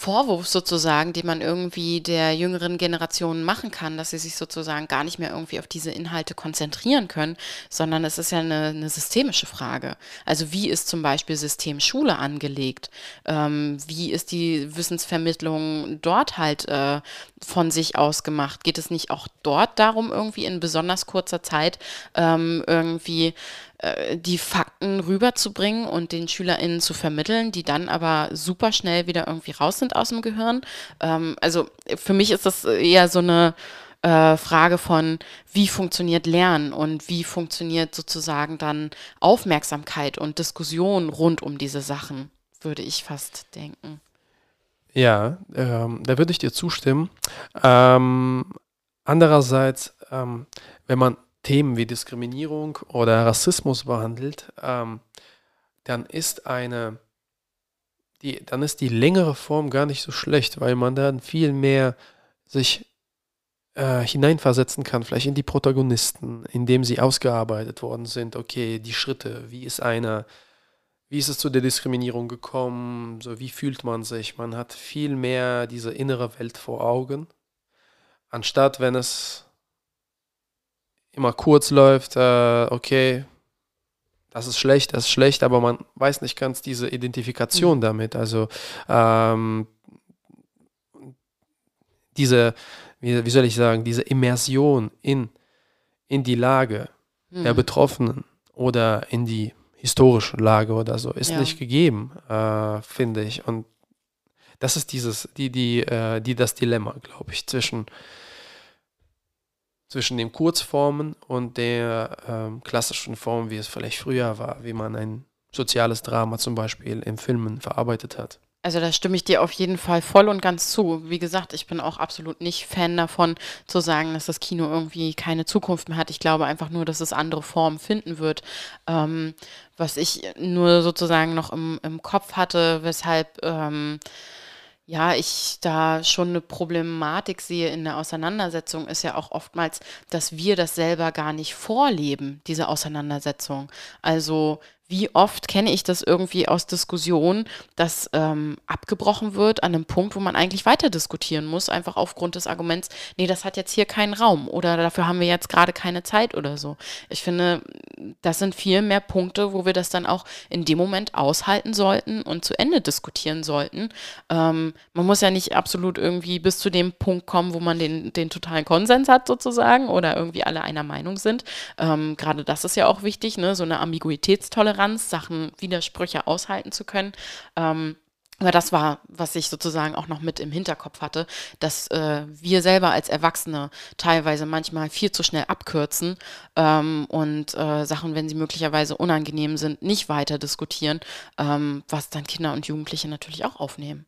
Vorwurf sozusagen, den man irgendwie der jüngeren Generation machen kann, dass sie sich sozusagen gar nicht mehr irgendwie auf diese Inhalte konzentrieren können, sondern es ist ja eine, eine systemische Frage. Also wie ist zum Beispiel System Schule angelegt? Ähm, wie ist die Wissensvermittlung dort halt äh, von sich aus gemacht? Geht es nicht auch dort darum, irgendwie in besonders kurzer Zeit ähm, irgendwie äh, die Fakten rüberzubringen und den SchülerInnen zu vermitteln, die dann aber super schnell wieder irgendwie raus sind aus dem Gehirn. Ähm, also für mich ist das eher so eine äh, Frage von, wie funktioniert Lernen und wie funktioniert sozusagen dann Aufmerksamkeit und Diskussion rund um diese Sachen, würde ich fast denken. Ja, ähm, da würde ich dir zustimmen. Ähm, andererseits, ähm, wenn man Themen wie Diskriminierung oder Rassismus behandelt, ähm, dann ist eine, die, dann ist die längere Form gar nicht so schlecht, weil man dann viel mehr sich äh, hineinversetzen kann, vielleicht in die Protagonisten, indem sie ausgearbeitet worden sind. Okay, die Schritte, wie ist einer, wie ist es zu der Diskriminierung gekommen, so wie fühlt man sich? Man hat viel mehr diese innere Welt vor Augen, anstatt wenn es immer kurz läuft, äh, okay, das ist schlecht, das ist schlecht, aber man weiß nicht ganz diese Identifikation mhm. damit. Also ähm, diese, wie, wie, soll ich sagen, diese Immersion in, in die Lage mhm. der Betroffenen oder in die historische Lage oder so ist ja. nicht gegeben, äh, finde ich. Und das ist dieses, die, die, äh, die das Dilemma, glaube ich, zwischen zwischen den Kurzformen und der ähm, klassischen Form, wie es vielleicht früher war, wie man ein soziales Drama zum Beispiel in Filmen verarbeitet hat. Also da stimme ich dir auf jeden Fall voll und ganz zu. Wie gesagt, ich bin auch absolut nicht Fan davon zu sagen, dass das Kino irgendwie keine Zukunft mehr hat. Ich glaube einfach nur, dass es andere Formen finden wird. Ähm, was ich nur sozusagen noch im, im Kopf hatte, weshalb ähm, ja, ich da schon eine Problematik sehe in der Auseinandersetzung, ist ja auch oftmals, dass wir das selber gar nicht vorleben, diese Auseinandersetzung. Also wie oft kenne ich das irgendwie aus Diskussionen, dass ähm, abgebrochen wird an einem Punkt, wo man eigentlich weiter diskutieren muss, einfach aufgrund des Arguments, nee, das hat jetzt hier keinen Raum oder dafür haben wir jetzt gerade keine Zeit oder so. Ich finde, das sind viel mehr Punkte, wo wir das dann auch in dem Moment aushalten sollten und zu Ende diskutieren sollten. Ähm, man muss ja nicht absolut irgendwie bis zu dem Punkt kommen, wo man den, den totalen Konsens hat sozusagen oder irgendwie alle einer Meinung sind. Ähm, gerade das ist ja auch wichtig, ne? so eine Ambiguitätstoleranz Toleranz, Sachen, Widersprüche aushalten zu können. Ähm, aber das war, was ich sozusagen auch noch mit im Hinterkopf hatte, dass äh, wir selber als Erwachsene teilweise manchmal viel zu schnell abkürzen ähm, und äh, Sachen, wenn sie möglicherweise unangenehm sind, nicht weiter diskutieren, ähm, was dann Kinder und Jugendliche natürlich auch aufnehmen.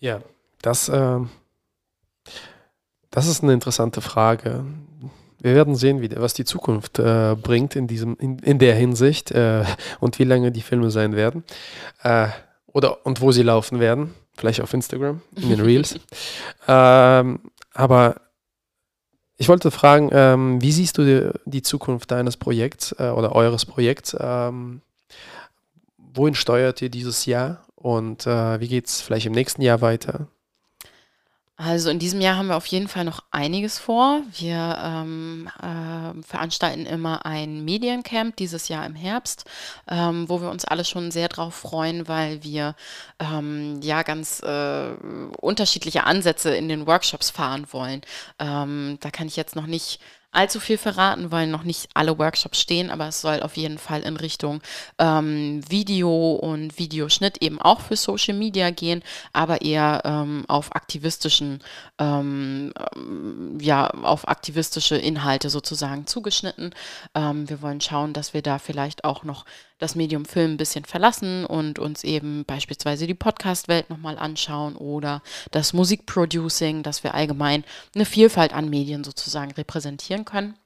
Ja, das, äh, das ist eine interessante Frage wir werden sehen, wie, was die Zukunft äh, bringt in, diesem, in, in der Hinsicht äh, und wie lange die Filme sein werden. Äh, oder und wo sie laufen werden. Vielleicht auf Instagram, in den Reels. ähm, aber ich wollte fragen, ähm, wie siehst du die, die, Zukunft deines Projekts äh, oder eures Projekts? Ähm, wohin steuert ihr dieses Jahr und äh, wie geht es vielleicht im nächsten Jahr weiter? Also in diesem Jahr haben wir auf jeden Fall noch einiges vor. Wir ähm, äh, veranstalten immer ein Mediencamp dieses Jahr im Herbst, ähm, wo wir uns alle schon sehr drauf freuen, weil wir ähm, ja ganz äh, unterschiedliche Ansätze in den Workshops fahren wollen. Ähm, da kann ich jetzt noch nicht allzu viel verraten, weil noch nicht alle Workshops stehen, aber es soll auf jeden Fall in Richtung ähm, Video und Videoschnitt eben auch für Social Media gehen, aber eher ähm, auf aktivistischen, ähm, ja, auf aktivistische Inhalte sozusagen zugeschnitten. Ähm, wir wollen schauen, dass wir da vielleicht auch noch das Medium Film ein bisschen verlassen und uns eben beispielsweise die Podcast-Welt nochmal anschauen oder das Musikproducing, dass wir allgemein eine Vielfalt an Medien sozusagen repräsentieren können.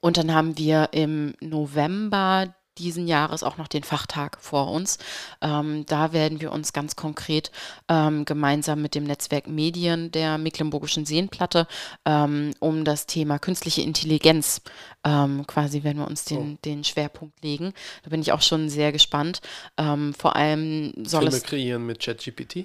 Und dann haben wir im November diesen Jahres auch noch den Fachtag vor uns. Ähm, da werden wir uns ganz konkret ähm, gemeinsam mit dem Netzwerk Medien der Mecklenburgischen Seenplatte ähm, um das Thema künstliche Intelligenz ähm, quasi werden wir uns den, oh. den Schwerpunkt legen. Da bin ich auch schon sehr gespannt. Ähm, vor allem soll Filme es kreieren mit ChatGPT?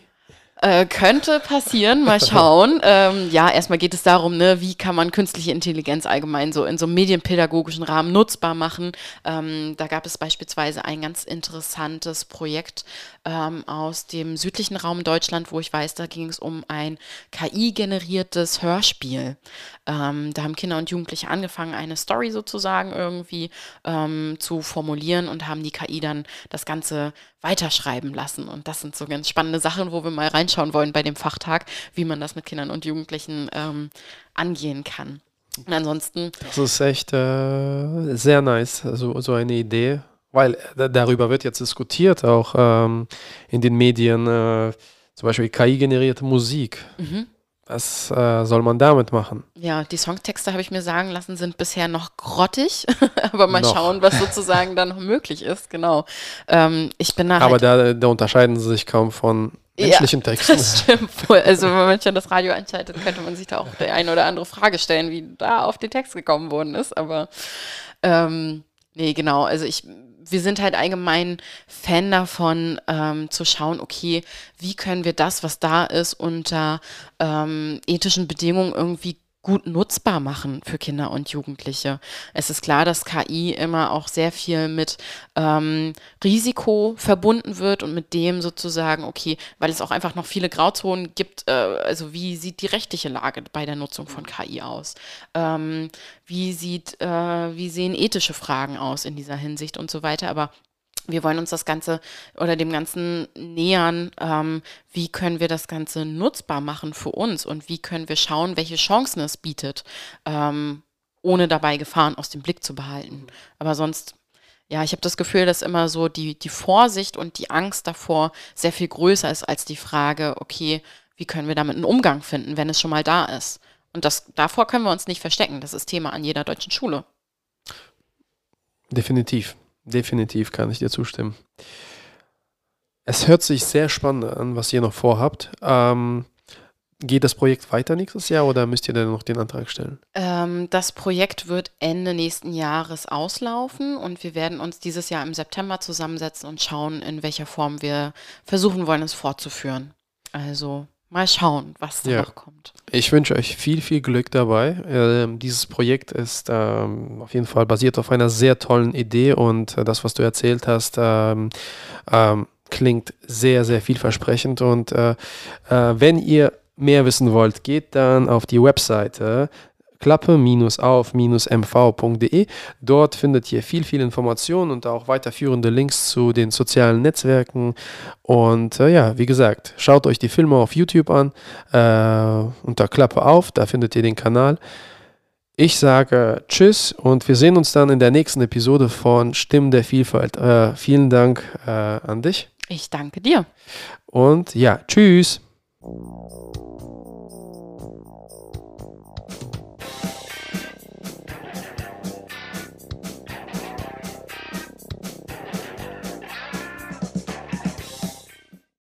Äh, könnte passieren, mal schauen. ähm, ja, erstmal geht es darum, ne, wie kann man künstliche Intelligenz allgemein so in so einem medienpädagogischen Rahmen nutzbar machen. Ähm, da gab es beispielsweise ein ganz interessantes Projekt ähm, aus dem südlichen Raum Deutschland, wo ich weiß, da ging es um ein KI-generiertes Hörspiel. Ähm, da haben Kinder und Jugendliche angefangen, eine Story sozusagen irgendwie ähm, zu formulieren und haben die KI dann das Ganze weiterschreiben lassen. Und das sind so ganz spannende Sachen, wo wir mal reinschauen wollen bei dem Fachtag, wie man das mit Kindern und Jugendlichen ähm, angehen kann. Und ansonsten. Das ist echt äh, sehr nice, also so eine Idee, weil äh, darüber wird jetzt diskutiert, auch ähm, in den Medien, äh, zum Beispiel KI-generierte Musik. Mhm. Was äh, soll man damit machen? Ja, die Songtexte habe ich mir sagen lassen, sind bisher noch grottig, aber mal noch. schauen, was sozusagen dann noch möglich ist. Genau. Ähm, ich bin da aber halt da, da unterscheiden sie sich kaum von menschlichen ja, Texten. Das stimmt wohl. Also wenn man schon das Radio einschaltet, könnte man sich da auch die eine oder andere Frage stellen, wie da auf den Text gekommen worden ist. Aber ähm, nee, genau. Also ich wir sind halt allgemein Fan davon, ähm, zu schauen, okay, wie können wir das, was da ist, unter ähm, ethischen Bedingungen irgendwie gut nutzbar machen für Kinder und Jugendliche. Es ist klar, dass KI immer auch sehr viel mit ähm, Risiko verbunden wird und mit dem sozusagen, okay, weil es auch einfach noch viele Grauzonen gibt, äh, also wie sieht die rechtliche Lage bei der Nutzung von KI aus? Ähm, wie sieht, äh, wie sehen ethische Fragen aus in dieser Hinsicht und so weiter, aber wir wollen uns das Ganze oder dem Ganzen nähern, ähm, wie können wir das Ganze nutzbar machen für uns und wie können wir schauen, welche Chancen es bietet, ähm, ohne dabei Gefahren aus dem Blick zu behalten. Aber sonst, ja, ich habe das Gefühl, dass immer so die, die Vorsicht und die Angst davor sehr viel größer ist als die Frage, okay, wie können wir damit einen Umgang finden, wenn es schon mal da ist. Und das, davor können wir uns nicht verstecken. Das ist Thema an jeder deutschen Schule. Definitiv. Definitiv kann ich dir zustimmen. Es hört sich sehr spannend an, was ihr noch vorhabt. Ähm, geht das Projekt weiter nächstes Jahr oder müsst ihr dann noch den Antrag stellen? Ähm, das Projekt wird Ende nächsten Jahres auslaufen und wir werden uns dieses Jahr im September zusammensetzen und schauen, in welcher Form wir versuchen wollen, es fortzuführen. Also mal schauen, was da ja. noch kommt. Ich wünsche euch viel, viel Glück dabei. Ähm, dieses Projekt ist ähm, auf jeden Fall basiert auf einer sehr tollen Idee und äh, das, was du erzählt hast, ähm, ähm klingt sehr, sehr vielversprechend. Und äh, äh, wenn ihr mehr wissen wollt, geht dann auf die Webseite klappe-auf-mv.de. Dort findet ihr viel, viel Informationen und auch weiterführende Links zu den sozialen Netzwerken. Und äh, ja, wie gesagt, schaut euch die Filme auf YouTube an, äh, unter Klappe auf, da findet ihr den Kanal. Ich sage Tschüss und wir sehen uns dann in der nächsten Episode von Stimmen der Vielfalt. Äh, vielen Dank äh, an dich. Ich danke dir. Und ja, Tschüss.